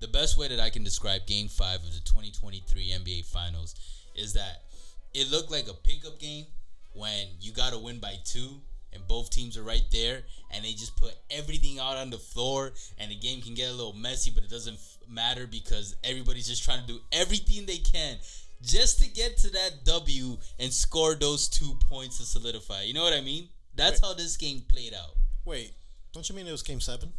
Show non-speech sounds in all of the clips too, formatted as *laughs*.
the best way that I can describe Game Five of the 2023 NBA Finals is that it looked like a pickup game when you got to win by two and both teams are right there and they just put everything out on the floor and the game can get a little messy but it doesn't f- matter because everybody's just trying to do everything they can just to get to that W and score those two points to solidify. You know what I mean? That's Wait. how this game played out. Wait, don't you mean it was game seven?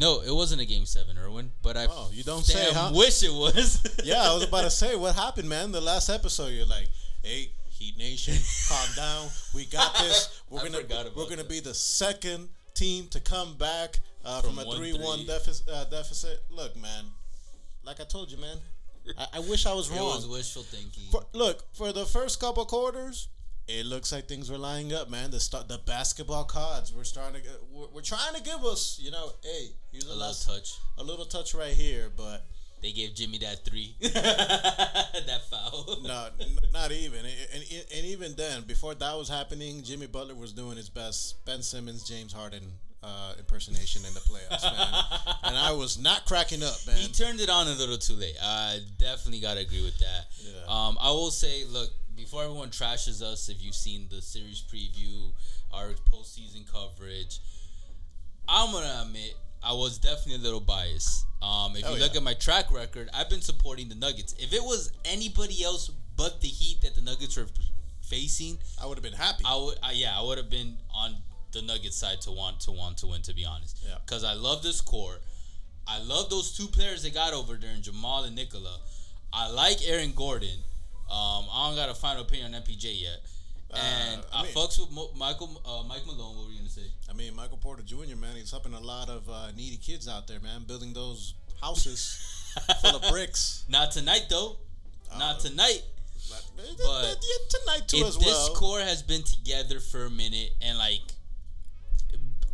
No, it wasn't a game seven, Irwin. But I Oh, you don't say, huh? wish it was. *laughs* Yeah, I was about to say what happened, man. The last episode, you're like, "Hey, Heat Nation, calm *laughs* down. We got this. We're I gonna we're gonna that. be the second team to come back uh, from, From a three-one 1-3. deficit. Uh, deficit. Look, man. Like I told you, man. I, I wish I was it wrong. was wishful thinking. For, look, for the first couple quarters, it looks like things were lining up, man. The start, the basketball cards were starting to. Get, we're, we're trying to give us, you know, hey, here's a a, little last, touch. a little touch right here, but They gave Jimmy that three, *laughs* *laughs* that foul. no, n- not even. And, and, and even then, before that was happening, Jimmy Butler was doing his best Ben Simmons, James Harden uh, impersonation in the playoffs, man. *laughs* and I was not cracking up, man. He turned it on a little too late. I definitely gotta agree with that. Yeah. Um, I will say, look, before everyone trashes us, if you've seen the series preview, our postseason coverage, I'm gonna admit I was definitely a little biased. Um, if you look yeah. at my track record, I've been supporting the Nuggets. If it was anybody else but the Heat that the Nuggets were facing, I would have been happy. I would, I, yeah, I would have been on the Nuggets side to want to want to win. To be honest, Yeah. because I love this core. I love those two players they got over there, in Jamal and Nikola. I like Aaron Gordon. Um, I don't got a final opinion on MPJ yet, and Uh, I I, mean- fucks with Mo- Michael uh, Mike Malone. What were you gonna say? I mean, Michael Porter Jr., man, he's helping a lot of uh, needy kids out there, man, building those houses *laughs* full of bricks. Not tonight though. Not Uh, tonight. But, But yeah, tonight too if as this core has been together for a minute and like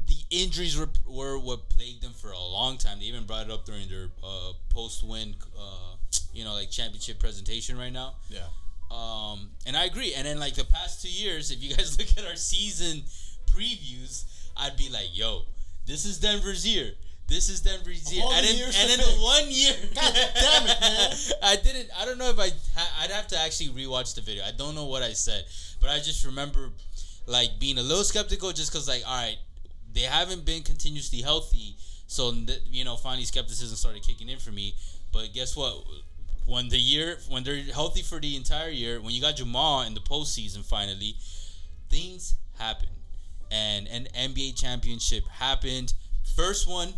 the injuries were, were what plagued them for a long time. They even brought it up during their uh, post-win, uh, you know, like championship presentation right now. yeah, Um, and I agree. And then like the past two years, if you guys *laughs* look at our season previews, I'd be like, "Yo, this is Denver's year. This is Denver's year." And then, and then the one year, *laughs* God damn it, man. *laughs* I didn't. I don't know if I. I'd have to actually rewatch the video. I don't know what I said, but I just remember like being a little skeptical, just because like, all right, they haven't been continuously healthy, so you know, finally skepticism started kicking in for me. But guess what? When the year, when they're healthy for the entire year, when you got Jamal in the postseason, finally, things happen, and an NBA championship happened. First one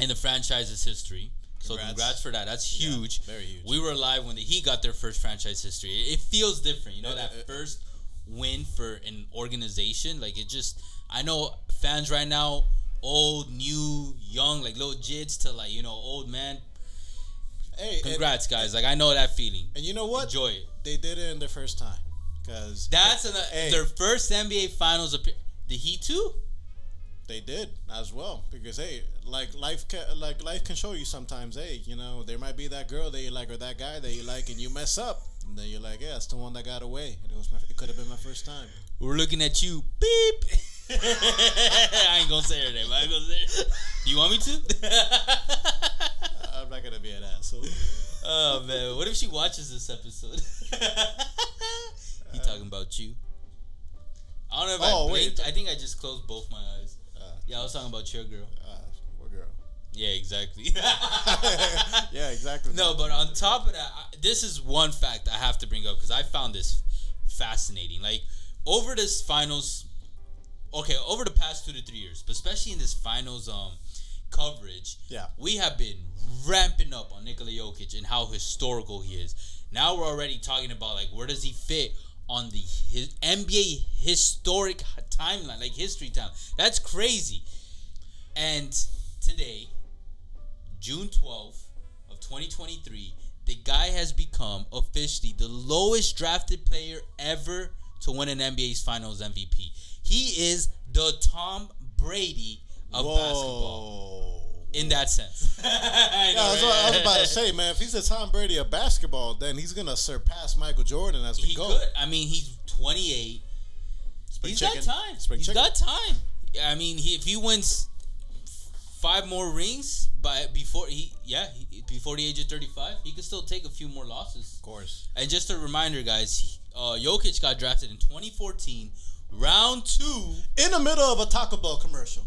in the franchise's history. So Congrats. congrats for that. That's Yeah, huge. very huge. We were alive when the Heat got their first franchise history. It, feels different, you know, that first win for an organization. Like it just, I know fans right now, old, new, young, like little jids to like you know old man. Hey, and, Congrats, guys! Like I know that feeling. and you know what? Enjoy it. They did it in their first time, because That's an, uh, Hey. their first NBA Finals. Appear- the Heat too. They did as well because hey, like life, ca- like life can show you sometimes. Hey, you know there might be that girl that you like or that guy that you like, and you mess up, and then you're like, yeah, it's the one that got away. And it was my, it could have been my first time. We're looking at you. Beep. *laughs* I ain't gonna say her name. I ain't gonna say. Her. Do you want me to? *laughs* I'm not gonna be an asshole. *laughs* oh man, what if she watches this episode? *laughs* he talking about you. I don't know if Oh, I wait. I think I just closed both my eyes. Uh, Yeah, I was talking about your girl. uh, what girl? Yeah, exactly. *laughs* yeah, exactly. no, but on top of that, I, this is one fact I have to bring up because I found this fascinating. Like over this finals, okay, over the past two to three years, but especially in this finals um coverage, Yeah. we have been ramping up on Nikola Jokic and how historical he is. Now we're already talking about like where does he fit on the his NBA historic timeline, like history time. That's crazy. And today, June 12th of 2023, the guy has become officially the lowest drafted player ever to win an NBA's Finals MVP. He is the Tom Brady of basketball Whoa. In that sense. *laughs* I Yeah, know, I was, I was about to say, man, if he's a Tom Brady of basketball, then he's gonna surpass Michael Jordan as the He GOAT. could. I mean, he's 28. Spring He's chicken. got time. Spring He's chicken. got time. I mean, he, if he wins five more rings by before he yeah he, before the age of 35 he could still take a few more losses Of course. and just a reminder guys he- uh, Jokic got drafted in 2014 round two In the middle of a Taco Bell commercial.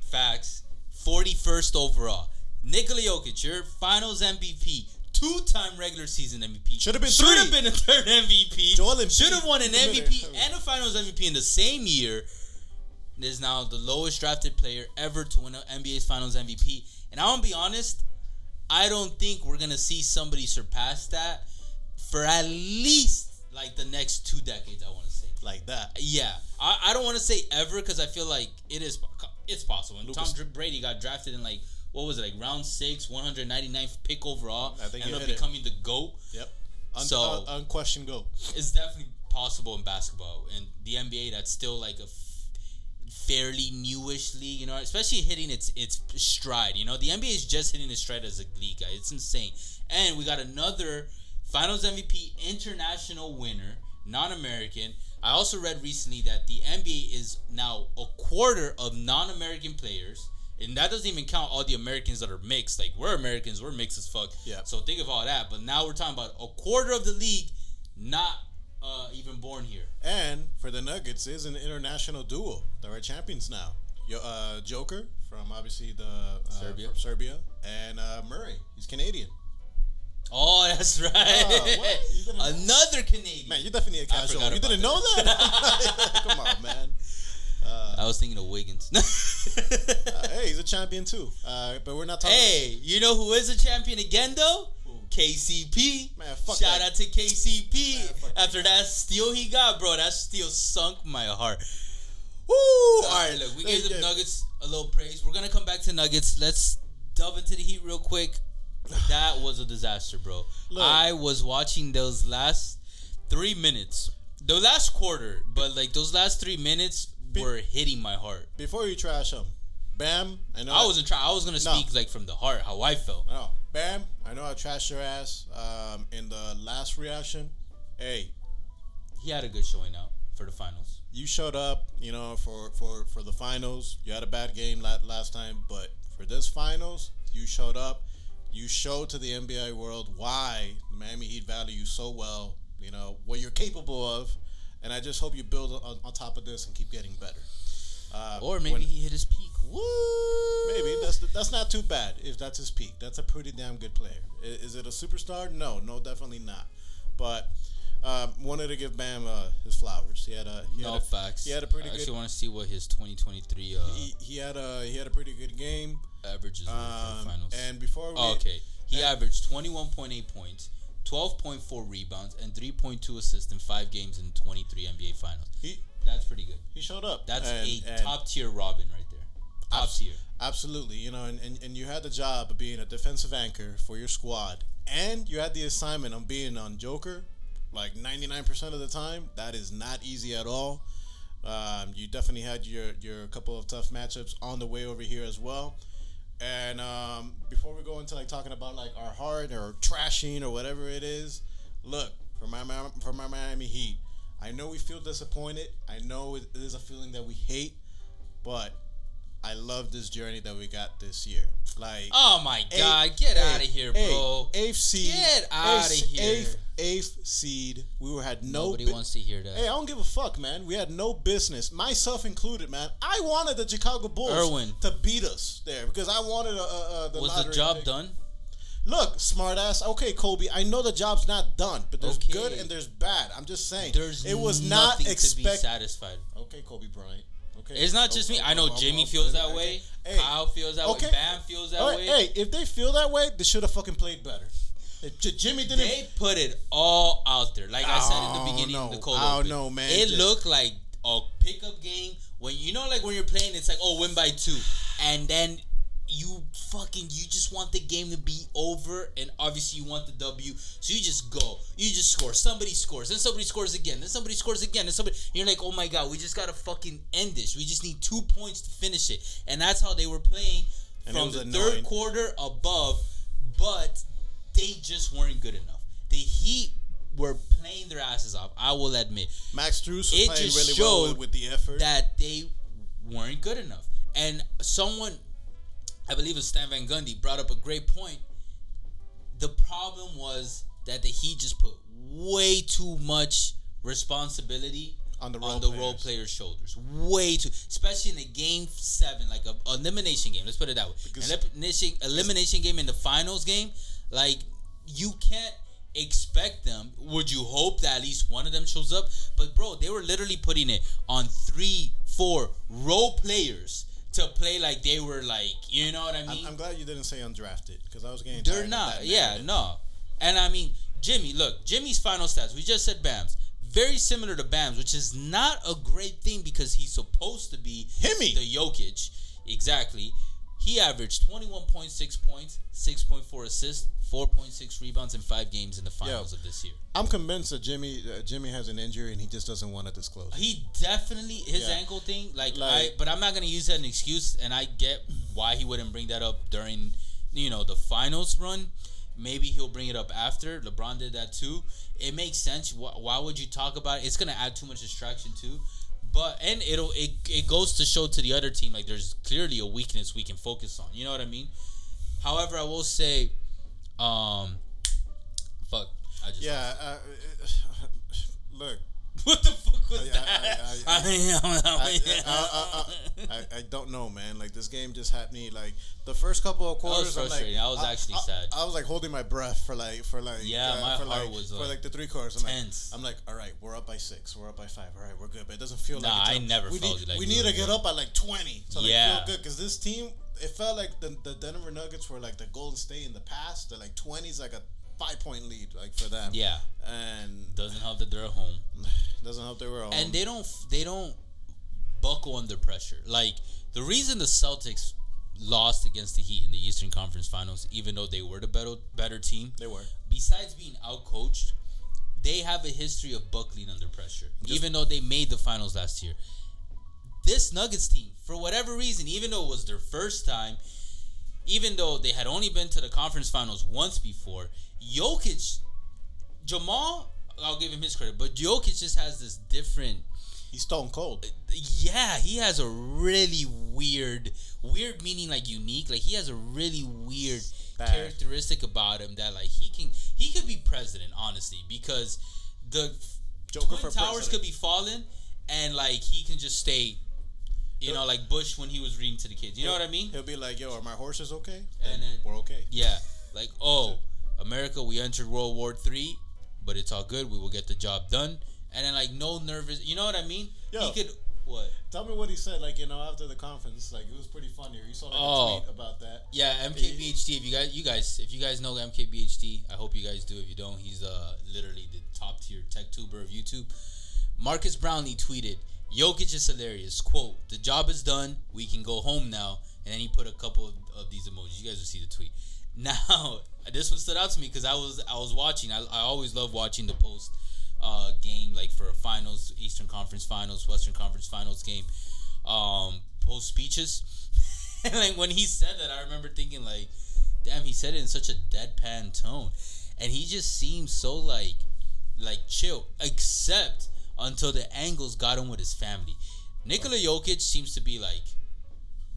facts 41st overall Nikola Jokic your finals MVP two-time regular season MVP Should've been should have been a third MVP Joel Embiid. should have won an MVP and a finals MVP in the same year is now the lowest drafted player ever to win an NBA's Finals MVP. And I want to be honest, I don't think we're gonna see somebody surpass that for at least like the next two decades. I want to say, Like that. yeah, I, I don't want to say ever because I feel like it is it's possible. And Lucas- Tom Brady got drafted in like what was it like round six, 199th pick overall, I think ended up hit it. becoming the goat. Yep. Un- So- un- unquestioned go. It's definitely possible in basketball and the NBA. That's still like a f- fairly newish league, you know, especially hitting its its stride. You know, the NBA is just hitting its stride as a league, guys. It's insane. And we got another Finals MVP international winner, non-American. I also read recently that the NBA is now a quarter of non-American players. And that doesn't even count all the Americans that are mixed. Like we're Americans, we're mixed as fuck. Yeah. So think of all that. But now we're talking about a quarter of the league not uh, even born here. And for the Nuggets, is an international duo. They're champions now. Yo, uh, Joker from obviously the uh, Serbia. from Serbia, and uh, Murray. He's Canadian. Oh, that's *laughs* right. You know? Another Canadian. Man, you're definitely a casual. You didn't know that? *laughs* Come on, man. I was thinking of Wiggins. *laughs* Uh, hey, he's a champion too. Uh, but we're not talking. hey, you know who is a champion again though? KCP. Man, fuck Shout that. out to KCP. Man, that After that steal he got, bro, that steal sunk my heart. Woo! All right, look, we gave the. Nuggets a little praise. We're gonna come back to Nuggets. Let's delve into the Heat real quick. That was a disaster, bro. Look. I was watching those last three minutes, the last quarter, but like those last three minutes were hitting my heart. Before you trash him, Bam. I know. I wasn't trying. I was gonna No. speak like from the heart, how I felt. No, Bam. I know I trashed your ass um, in the last reaction. Hey, He had a good showing out for the finals. you showed up, you know, for for for the finals. You had a bad game la- last time, but for this finals, you showed up. You showed to the NBA world why Miami Heat value you so well. You know what you're capable of, and I just hope you build on, on top of this and keep getting better. Uh, Or maybe when- he hit his peak. Woo! Maybe that's that's not too bad if that's his peak. That's a pretty damn good player. I- Is, it a superstar? No, no, definitely not. But um, wanted to give Bam uh, his flowers. He had a he no had a, facts. He had a pretty I actually good. want to see what his 2023 uh, He, he had a he had a pretty good game. Averages for Um, the finals. and before we oh, okay, he averaged 21.8 points, 12.4 rebounds, and 3.2 assists in five games in 23 NBA finals. he That's pretty good. he showed up. That's And- a and top tier Robin right there. Top abs- tier. Absolutely, you know, and, and, and you had the job of being a defensive anchor for your squad, and you had the assignment of being on Joker, like 99% of the time. That is not easy at all. Um, you definitely had your, your couple of tough matchups on the way over here as well. And um, before we go into like talking about like our heart or trashing or whatever it is, look for my for my Miami Heat. I know we feel disappointed. I know it is a feeling that we hate, but I love this journey that we got this year. Like, Oh my God! Get out of here, bro. Eighth seed. Get out of here. Eighth, eighth seed. We were had no. Nobody bi- wants to hear that. Hey, I don't give a fuck, man. We had no business, myself included, man. I wanted the Chicago Bulls Irwin. to beat us there because I wanted a, a, a the Was the job pick. done? Look, smartass. Okay, Kobe. I know the job's not done, but there's Okay. good and there's bad. I'm just saying. There's it was not nothing to be satisfied. Okay, Kobe Bryant. Okay. It's not just me. I know Jimmy feels that way. Hey, Kyle feels that okay. way. Bam feels that right, way. Hey, if they feel that way, they should have fucking played better. Jimmy didn't. They put it all out there. Like I said in the beginning the cold Oh, open. no, man. It Th- looked like a pickup game when you know, like when you're playing, it's like oh, win by two, and then you fucking you just want the game to be over, and obviously you want the W, so you just go, you just score. Somebody scores, then somebody scores again, then somebody scores again, then somebody. You're like, oh my god, we just gotta fucking end this. We just need two points to finish it, and that's how they were playing And from the annoying. third quarter above, but they just weren't good enough. The Heat were playing their asses off. I will admit Max Strus was It playing just really well with the effort. that they weren't good enough. And someone, I believe it was Stan Van Gundy, brought up a great point. The problem was that the Heat just put way too much responsibility On the on role the players. role players' shoulders. Way too, especially in the game seven, like a elimination game. Let's put it that way. Because- elimination elimination game in the finals game, like you can't expect them. Would you hope that at least one of them shows up? But bro, they were literally putting it on three, four role players to play like they were like, you know what I mean? I'm, I'm glad you didn't say undrafted because I was getting. They're tired of not. Yeah, no. And I mean, Jimmy, look, Jimmy's final stats. We just said Bam's. Very similar to Bam's, which is not a great thing because he's supposed to be Himmy. the Jokic. Exactly. He averaged 21.6 points, 6.4 assists, 4.6 rebounds in five games in the finals of this year. I'm convinced that Jimmy uh, Jimmy has an injury and he just doesn't want to disclose. it. He definitely his Yeah. ankle thing, like, Like- I. But I'm not gonna use that as an excuse, and I get why he wouldn't bring that up during, you know, the finals run. Maybe he'll bring it up after. LeBron did that too. It makes sense. Why, why would you talk about it? It's gonna add too much distraction too. But and it'll it, it goes to show to the other team like there's clearly a weakness we can focus on. You know what I mean? However, I will say, um, fuck. I just Yeah. Uh, look, What the fuck was I- that? I- I- I, I- I, I, I, I don't know, man. Like this game just had me like the first couple of quarters. I'm like, frustrating. I was actually sad. I, was like holding my breath for like for like Yeah, uh, my for heart like, was, for like, like the three quarters. I'm tense. like, I'm like, all right, we're up by six, we're up by five. All right, we're good, but it doesn't feel Nah, like it's I never we felt need, like we we need to get good. up at like twenty to like Yeah. feel good because this team. It felt like the the Denver Nuggets were like the Golden State in the past. They're like twenties, like a five point lead like for them. yeah, and doesn't help that they're at home, *sighs* doesn't help they were home. and they don't they don't buckle under pressure. Like the reason the Celtics lost against the Heat in the Eastern Conference Finals, even though they were the better better team, they were. besides being outcoached, they have a history of buckling under pressure. even though they made the finals last year, this Nuggets team, for whatever reason, even though it was their first time, even though they had only been to the conference finals once before, Jokic, Jamal, I'll give him his credit, but Jokic just has this different He's stone cold. yeah, he has a really weird, weird meaning like unique. Like he has a really weird Bad. characteristic about him that like he can he could be president honestly because the Joker twin for towers president. could be falling and like he can just stay. You know, like Bush when he was reading to the kids. You know what I mean? He'll be like, "Yo, are my horses okay?" And then- we're okay. Yeah, like oh, America, we entered World War Three, but it's all good. We will get the job done. And then like no nervous. You know what I mean? Yo. He could what? Tell me what he said. Like you know, after the conference, like it was pretty funny. You saw like Oh. a tweet about that. Yeah, MKBHD. If you guys, you guys, if you guys know MKBHD, I hope you guys do. If you don't, he's uh literally the top tier tech tuber of YouTube. Marques Brownlee tweeted, "Jokic is hilarious." Quote: "The job is done. We can go home now." And then he put a couple of, of these emojis. You guys will see the tweet. *laughs* Now, this one stood out to me because I was I was watching. I, I always love watching the post uh, game like for finals, Eastern Conference Finals, Western Conference Finals game, um, post speeches. *laughs* and like when he said that, I remember thinking like, damn, he said it in such a deadpan tone, and he just seemed so like, like chill, except until the angles got him with his family. Nikola Jokic seems to be like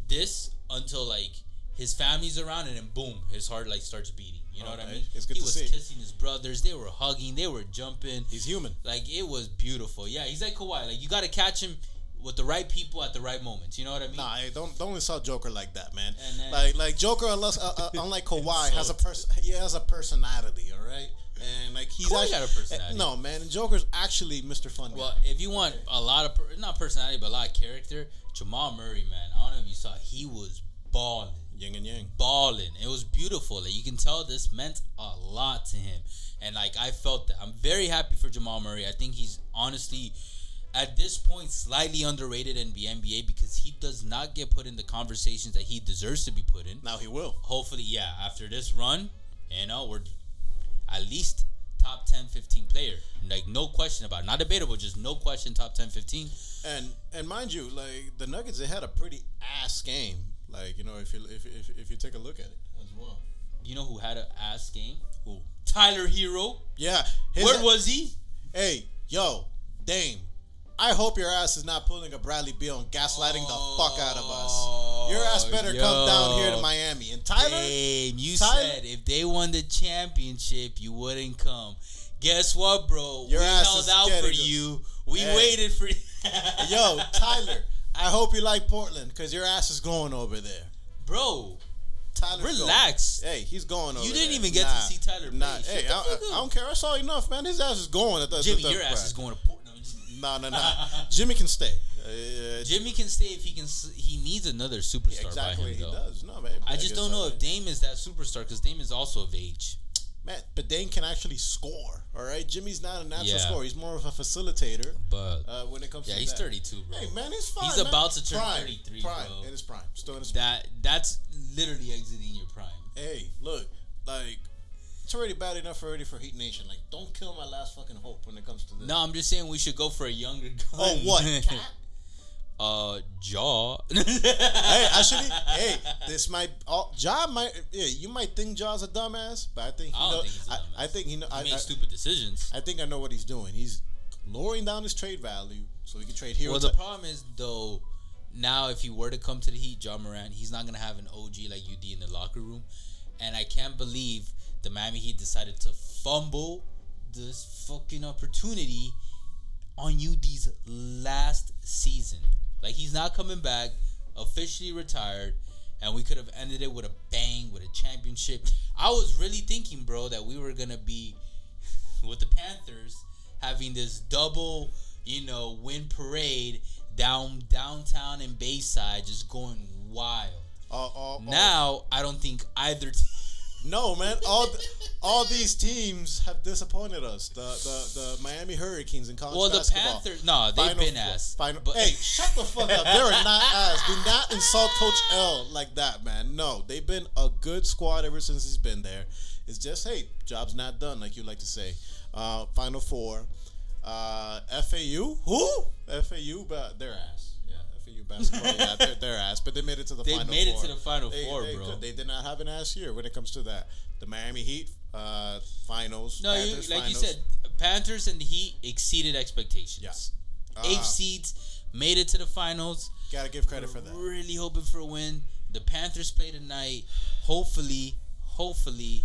this until like his family's around, and then boom, his heart like starts beating. You know what I mean? It's good he was see. kissing his brothers. They were hugging. They were jumping. He's human. Like it was beautiful. Yeah, he's like Kawhi. Like you got to catch him with the right people at the right moments. You know what I mean? Nah, hey, don't don't insult Joker like that, man. Then- like like Joker, unless uh, uh, unlike *laughs* Kawhi, has a person. He has a personality. All right. And like he's actually, got a personality. No, man, Joker's actually Mr. Fun. Well, guy. if you want a lot of per- not personality, but a lot of character, Jamal Murray, man. I don't know if you saw. He was balling. yin and yang. balling. It was beautiful. Like you can tell this meant a lot to him. And like I felt that. I'm very happy for Jamal Murray. I think he's honestly at this point slightly underrated in the NBA because he does not get put in the conversations that he deserves to be put in. Now he will. Hopefully, yeah, after this run, you know, we're at least top 10 15 player. Like no question about it. Not debatable, just no question top 10 15. And and mind you, like the Nuggets, they had a pretty ass game. Like you know, if you if if, if you take a look at it as well. You know who had an ass game? Who? Tyler Herro. Yeah. his- Where was he? Hey, yo, Dame, I hope your ass is not pulling a Bradley Beal and gaslighting the fuck out of us. Oh, your ass better come down here to Miami. And Tyler, Damn, you Tyler- said if they won the championship, you wouldn't come. Guess what, bro? Your we held out for you. We Hey. waited for you. *laughs* yo, Tyler, I hope you like Portland because your ass is going over there. bro. Tyler, Relax. Hey, he's going over You didn't there. even get Nah, to see Tyler Nah. Hey, I, I, I don't care. I saw enough, man. His ass is going. At the, Jimmy, the- your ass right. is going to Portland. No, no, no. Jimmy can stay. Uh, Jimmy can stay if he can. He needs another superstar exactly, by him, he does. No, man. I just don't know so. if Dame is that superstar because Dame is also of age. Man, but Dane can actually score. All right, Jimmy's not a natural Yeah. scorer. He's more of a facilitator But uh, when it comes yeah, to he's that. 32, bro. Hey, man, he's fine. He's man. about to turn prime, 33, prime, bro. In his prime, still in his That that's literally exiting your prime. hey, look, like it's already bad enough already for Heat Nation. Like, don't kill my last fucking hope when it comes to this. No, I'm just saying we should go for a younger gun. Oh, what? *laughs* Uh, Ja. *laughs* hey, actually, *laughs* hey, this might. Oh, Ja might. Yeah, you might think Ja's a dumbass, but I think he I know, think he's a I. I think he know. He I, made I, stupid decisions. I think I know what he's doing. He's lowering down his trade value so he can trade here. Well, the problem is though, now if he were to come to the Heat, Ja Morant, he's not gonna have an OG like UD in the locker room, and I can't believe the Miami Heat decided to fumble this fucking opportunity on UD's last season. Like he's not coming back, officially retired, and we could have ended it with a bang, with a championship. I was really thinking, bro, that we were gonna be *laughs* with the Panthers having this double, you know, win parade down downtown and Bayside, just going wild. all, all- Now I don't think either. *laughs* T- No, man. All th- all these teams have disappointed us. The the, the Miami Hurricanes in college well, the basketball. Panthers, no, they've Final been four- ass. Final, but hey, shut the fuck up. They're not ass. Do not insult Coach L like that, man. No, they've been a good squad ever since he's been there. It's just, hey, job's not done, like you like to say. Uh, Final four. Uh, FAU? Who? FAU, but their ass. Basketball. yeah, they're, their ass. But they made it to the They final made it four. to the Final They- Four, they bro. could- They did not have an ass year when it comes to that. The Miami Heat uh, finals. no, you, Panthers like you said, Panthers and the Heat exceeded expectations. Yeah. Eight Uh, seeds made it to the finals. Gotta give credit for that. Really hoping for a win. The Panthers play tonight. Hopefully, hopefully,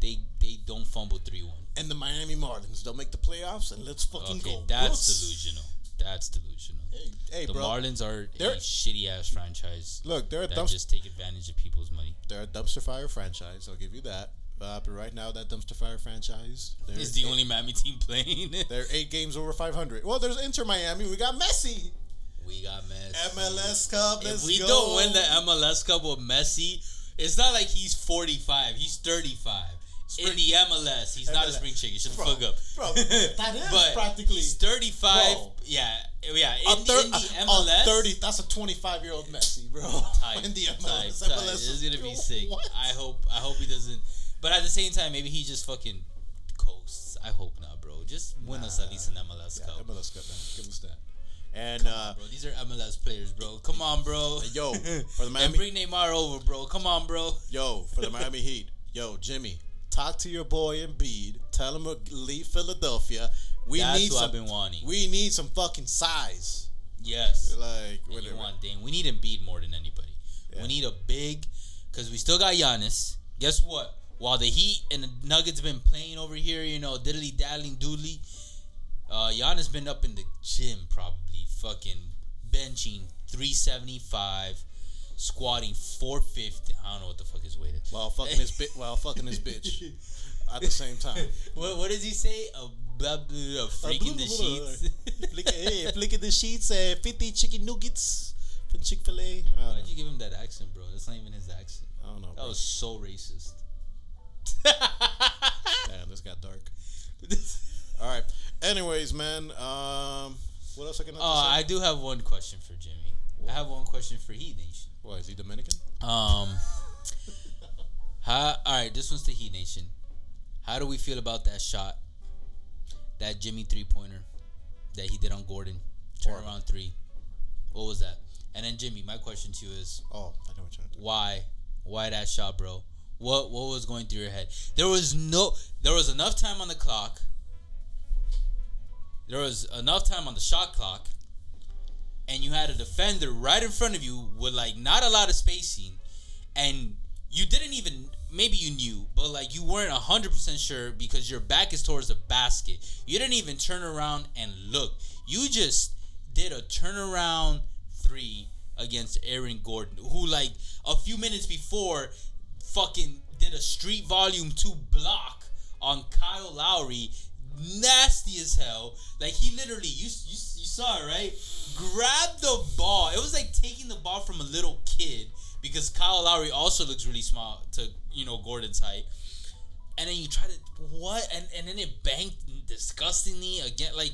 they they don't fumble three one. and the Miami Marlins. They'll make the playoffs, and let's fucking Okay, go. that's delusional. That's delusional. Hey, hey the bro. Marlins are a shitty ass franchise Look, they're a that dumpster. just take advantage of people's money. They're a dumpster fire franchise. I'll give you that. Uh, but right now, that dumpster fire franchise Is the eight- only Miami team playing. *laughs* They're eight games over 500. Well, there's Inter Miami. We got Messi. we got Messi. MLS Cup. Let's if we go. don't win the MLS Cup with Messi, it's not like he's 45. He's 35. In the MLS, he's not a spring chicken. Shut the fuck up. bro, *laughs* that is but practically- He's 35. Bro. Yeah, yeah. a, In, thir- in the a- MLS, a 30. That's a 25 year old Messi, bro. Tight, *laughs* in the MLS. tight. MLS It's is- gonna be sick. What? I hope. I hope he doesn't. But at the same time, maybe he just fucking coasts. I hope not, bro. Just win us at least an MLS Yeah, Cup. MLS Cup, man. Give us that. And uh, Bro, these are MLS players, bro. Come on, bro. yo, *laughs* for the Miami. and bring Neymar over, bro. Come on, bro. yo, for the Miami Heat, yo, Jimmy, talk to your boy Embiid. Tell him to leave Philadelphia. We That's need what some. I've been wanting. We need some fucking size. Yes. Like, you want Dame. We need Embiid more than anybody. Yeah. We need a big, because we still got Giannis. Guess what? While the Heat and the Nuggets been playing over here, you know, diddly daddling doodly, uh, Giannis been up in the gym probably, fucking benching 375, squatting 450. I don't know what the fuck his weight is. while fucking his bit, while fucking his bitch *laughs* at the same time. What, what does he say? A, blah, blah, in the sheets. flick, hey, flick in the sheets. Uh, Fifty chicken nuggets from Chick Fil A. Why'd you give him that accent, bro? That's not even his accent. I don't know. That Bro. was so racist. *laughs* Damn, this got dark. *laughs* All right. Anyways, man. Um, what else I can? Oh, I do have one question for Jimmy. I have one question for Heat Nation. What is he Dominican? Um, how, all right, this one's to Heat Nation. How do we feel about that shot, that Jimmy three pointer that he did on Gordon, turnaround three? What was that? And then Jimmy, my question to you is Oh, I know what you're trying to do. why, why that shot, bro? What what was going through your head? There was no, there was enough time on the clock. there was enough time on the shot clock, and you had a defender right in front of you with like not a lot of spacing, and you didn't even maybe you knew, but like you weren't hundred percent sure because your back is towards the basket. You didn't even turn around and look. You just did a turnaround three against Aaron Gordon, who like a few minutes before fucking did a street volume two block on Kyle Lowry. Nasty as hell. Like he literally, you, you you saw it right? Grabbed the ball. It was like taking the ball from a little kid because Kyle Lowry also looks really small to you know Gordon's height. And then you try to what? And and then it banked disgustingly again. Like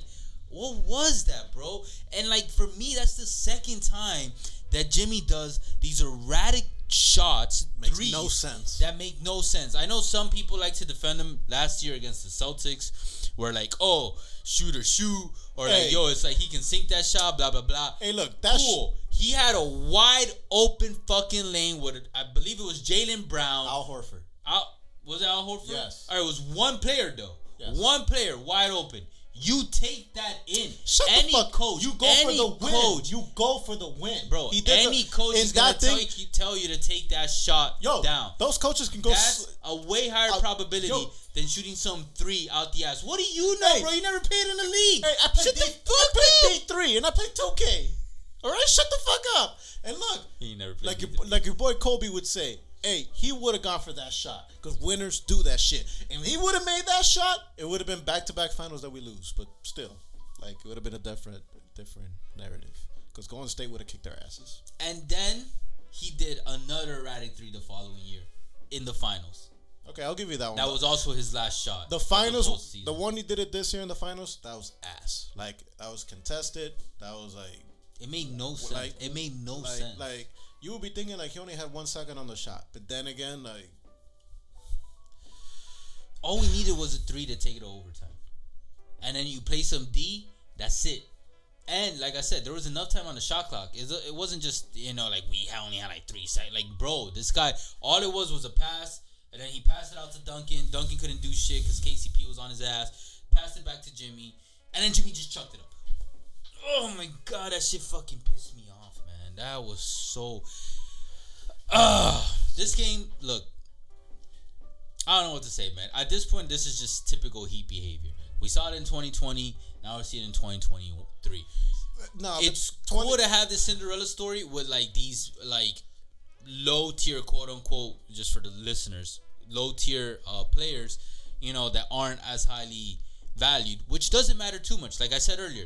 what was that, bro? And like for me, that's the second time that Jimmy does these erratic shots, Makes threes no sense. That make no sense. I know some people like to defend him last year against the Celtics, where like, oh, shoot or shoot, or Hey. like, yo, it's like he can sink that shot, blah blah blah. Hey, look, that's cool. He had a wide open fucking lane with, I believe it was Jaylen Brown. Al Horford. Out was it Al Horford? Yes. All right, it was one player though. Yes. One player wide open. You take that in. Shut any the fuck. coach, You go for the win. coach, You go for the win, bro. Any the- coach is gonna tell thing- you, tell you to take that shot Yo, down. those coaches can go. That's sl- a way higher Uh, probability yo. than shooting some three out the ass. What do you know, Hey. bro? You never played in the league. Hey, I played Shut D, the I played. D three and I played two K. All right, shut the fuck up. And look, He never played like your, like your boy Kobe would say, hey, he would have gone for that shot because winners do that shit. And he would have made that shot, it would have been back to back finals that we lose. But still, like it would have been a different different narrative because Golden State would have kicked their asses. And then he did another erratic three the following year in the finals. Okay, I'll give you that one. That was also his last shot. the finals. postseason. The, one he did it this year in the finals, that was ass. Like that was contested. That was like It made no sense. like- it made no like sense. like you would be thinking like he only had one second on the shot, but then again like All we needed was a three to take it to overtime. And then you play some D, that's it. And like I said, there was enough time on the shot clock. It wasn't just, you know, like we only had like three seconds. Like, bro, this guy, all it was was a pass, and then he passed it out to Duncan. Duncan couldn't do shit because KCP was on his ass. Passed it back to Jimmy, and then Jimmy just chucked it up. Oh my god, that shit fucking pissed me. That was so. Ah, this game, look, I don't know what to say, man. At this point, this is just typical Heat behavior. We saw it in 2020. Now we're seeing it in 2023. no, It's but 20 cool to have this Cinderella story with like these like low tier, quote unquote, just for the listeners, low tier uh, players, you know, that aren't as highly valued, which doesn't matter too much. Like I said earlier,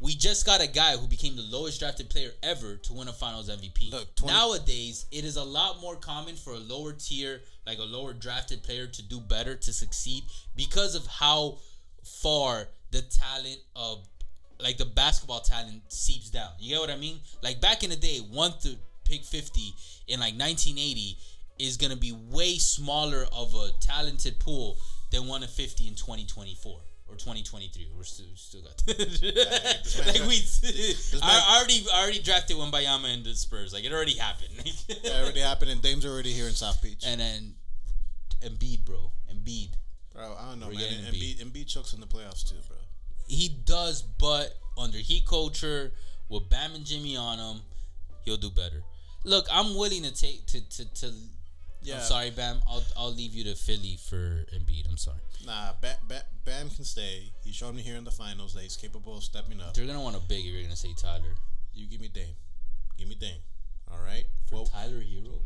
we just got a guy who became the lowest drafted player ever to win a Finals MVP. Look, 20 Nowadays, it is a lot more common for a lower tier, like a lower drafted player, to do better, to succeed because of how far the talent of like the basketball talent seeps down. You get what I mean? Like back in the day, one to pick 50 in like 1980 is going to be way smaller of a talented pool than one to 50 in 2024 or 2023. We're still, still got *laughs* like we *laughs* I, already I already drafted Wembanyama in the Spurs. Like it already happened. *laughs* it already happened, and Dame's already here in South Beach. and then Embiid, bro. Embiid. bro, I don't know, We're man. getting Embiid, Embiid chokes in the playoffs too, bro. He does, but under Heat culture with Bam and Jimmy on him, he'll do better. Look, I'm willing to take to to, to Yeah. I'm sorry, Bam. I'll I'll leave you to Philly for Embiid. I'm sorry. Nah, Bam, Bam, Bam can stay. He's shown me here in the finals that he's capable of stepping up. They're gonna want a big if you're gonna say Tyler. You give me Dame. Give me Dame. All right? For Well, Tyler Herro.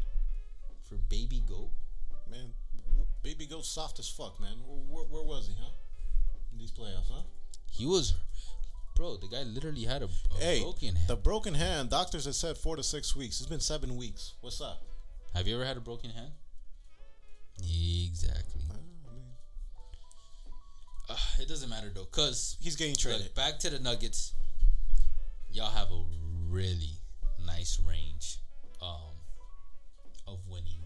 For Baby Goat. man, Baby Goat's soft as fuck, man. Where, where was he, huh? In these playoffs, huh? He was, bro. The guy literally had a, a Hey, broken. hand. the broken hand, doctors have said four to six weeks. It's been seven weeks. What's up? Have you ever had a broken hand? Exactly. Uh, I mean, Uh, it doesn't matter though, cause he's getting traded. Look, back to the Nuggets. Y'all have a really nice range um, of winning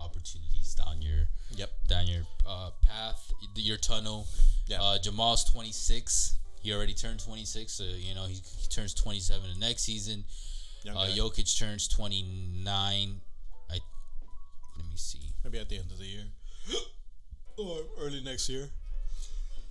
opportunities down your Yep. down your uh, path, your tunnel. Yeah. Uh, Jamal's 26. He already turned 26, so you know he, he turns 27 the next season. Young Uh, guy. Jokic turns 29. See. Maybe at the end of the year. *gasps* or early next year.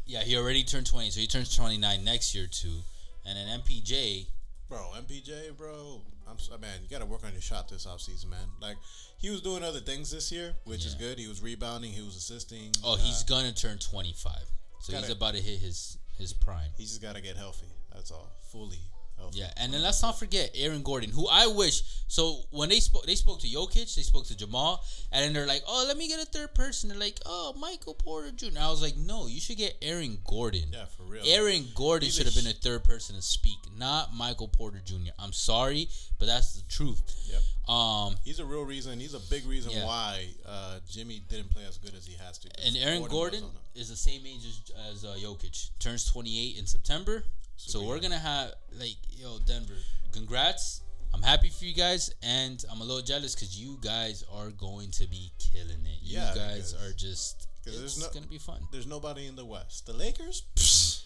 Yeah, he already turned 20, so he turns 29 next year too. And then MPJ, Bro, MPJ, bro, I'm s- man. You gotta work on your shot this offseason, man. Like he was doing other things this year, which is good. He was rebounding, he was assisting. oh, Uh, he's gonna turn 25, so he's Gotta- about to hit his his prime. he just gotta get healthy. That's all, fully healthy. Yeah, and then let's not forget Aaron Gordon, who I wish. So when they spoke, they spoke to Jokic, they spoke to Jamal, and then they're like, "Oh, let me get a third person." They're like, "Oh, Michael Porter Jr." I was like, "No, you should get Aaron Gordon." Yeah, for real. Aaron Gordon should have been a third person to speak, not Michael Porter Jr. I'm sorry, but that's the truth. Yep. Um, He's a real reason. He's a big reason Yeah. why uh, Jimmy didn't play as good as he has to. and Aaron was Gordon is the same age as, as uh, Jokic. Turns 28 in September. So Super we're gonna have like, yo, Denver, congrats. I'm happy for you guys, and I'm a little jealous because you guys are going to be killing it. Yeah, you guys are just. It's no- gonna be fun. There's nobody in the West. The Lakers. *laughs*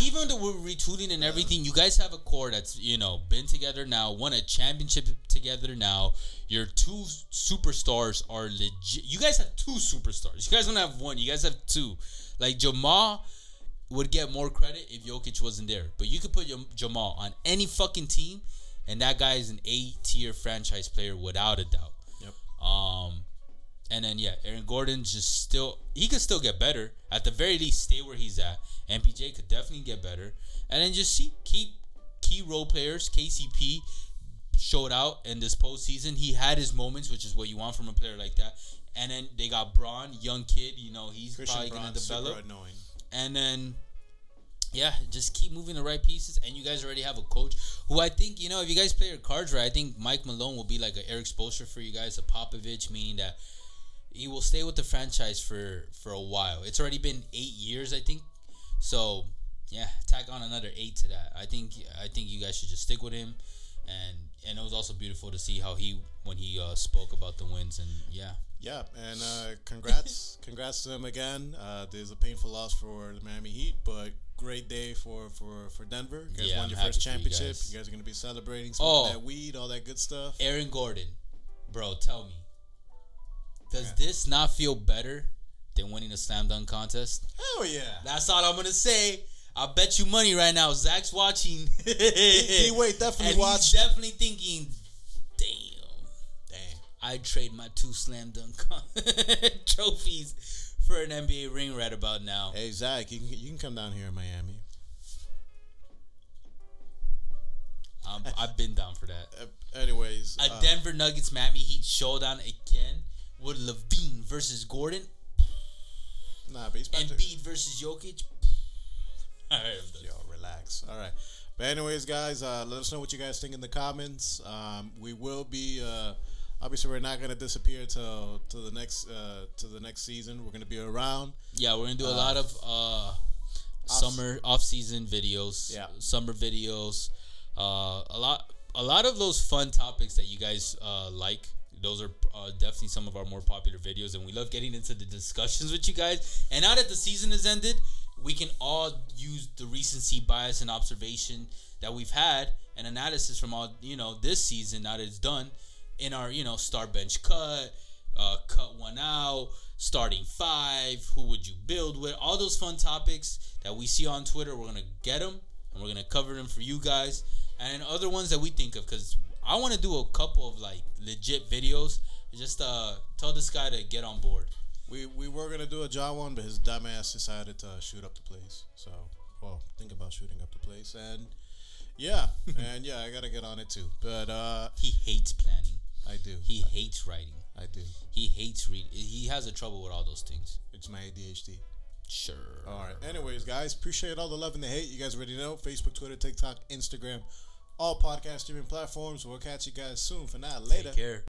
Even though we're retooling and everything, you guys have a core that's you know been together now, won a championship together now. Your two superstars are legit. You guys have two superstars. You guys don't have one. You guys have two. Like Jamal would get more credit if Jokic wasn't there, but you could put Jam- Jamal on any fucking team, and that guy is an A tier franchise player without a doubt. Yep. Um, and then yeah, Aaron Gordon's just still he could still get better. At the very least, stay where he's at. MPJ could definitely get better. And then just see keep key role players. KCP showed out in this postseason. He had his moments, which is what you want from a player like that. And then they got Braun, young kid. You know he's Christian probably gonna Braun, super develop. annoying. And then yeah, just keep moving the right pieces. And you guys already have a coach who I think, you know, if you guys play your cards right, I think Mike Malone will be like an Erik Spoelstra for you guys, a Popovich, meaning that he will stay with the franchise for for a while. It's already been eight years, I think. So yeah, tack on another eight to that. I think I think you guys should just stick with him. And and it was also beautiful to see how he when he uh, spoke about the wins and yeah. Yeah, and uh, *laughs* congrats, congrats to them again. Uh, there's a painful loss for the Miami Heat, but great day for for for Denver. You guys Yeah, won I'm your first for you championship. guys. You guys. are gonna be celebrating, smoking Oh. that weed, all that good stuff. Aaron Gordon, bro, tell me, does Yeah. this not feel better than winning a slam dunk contest? Hell yeah! That's all I'm gonna say. I bet you money right now. Zach's watching. *laughs* He wait definitely and watched. Definitely thinking. I'd trade my two slam dunk *laughs* trophies for an NBA ring right about now. Hey Zach, you can you can come down here in Miami. Um, I've been down for that. Uh, anyways, A uh, Denver Nuggets Miami Heat showdown again with LaVine versus Gordon, nah, but he's about to- Embiid versus Jokic. *laughs* All right. Yo, relax. All right. But anyways, guys, uh, let us know what you guys think in the comments. Um, we will be uh, obviously we're not gonna disappear till to the next uh, to the next season. We're gonna be around. Yeah, we're gonna do a lot of uh, summer off-season videos. Yeah. summer videos. Uh, a lot, a lot of those fun topics that you guys uh, like. Those are uh, definitely some of our more popular videos, and we love getting into the discussions with you guys. And now that the season has ended, we can all use the recency bias and observation that we've had and analysis from all you know this season. Now that it's done, in our you know start bench cut, uh, cut one out, starting five, who would you build with, all those fun topics that we see on Twitter. We're gonna get them and we're gonna cover them for you guys, and other ones that we think of because I want to do a couple of like legit videos. Just uh, tell this guy to get on board. We we were gonna do a John one, but his dumbass decided to shoot up the place. So, well, think about shooting up the place, and yeah, *laughs* and yeah, I gotta get on it too. But uh, He hates planning. I do. He hates writing. I do. He hates reading. He has a trouble with all those things. It's my ADHD. Sure. All right. Anyways, guys, appreciate all the love and the hate. You guys already know Facebook, Twitter, TikTok, Instagram, all podcast streaming platforms. We'll catch you guys soon. For now, later. Take care.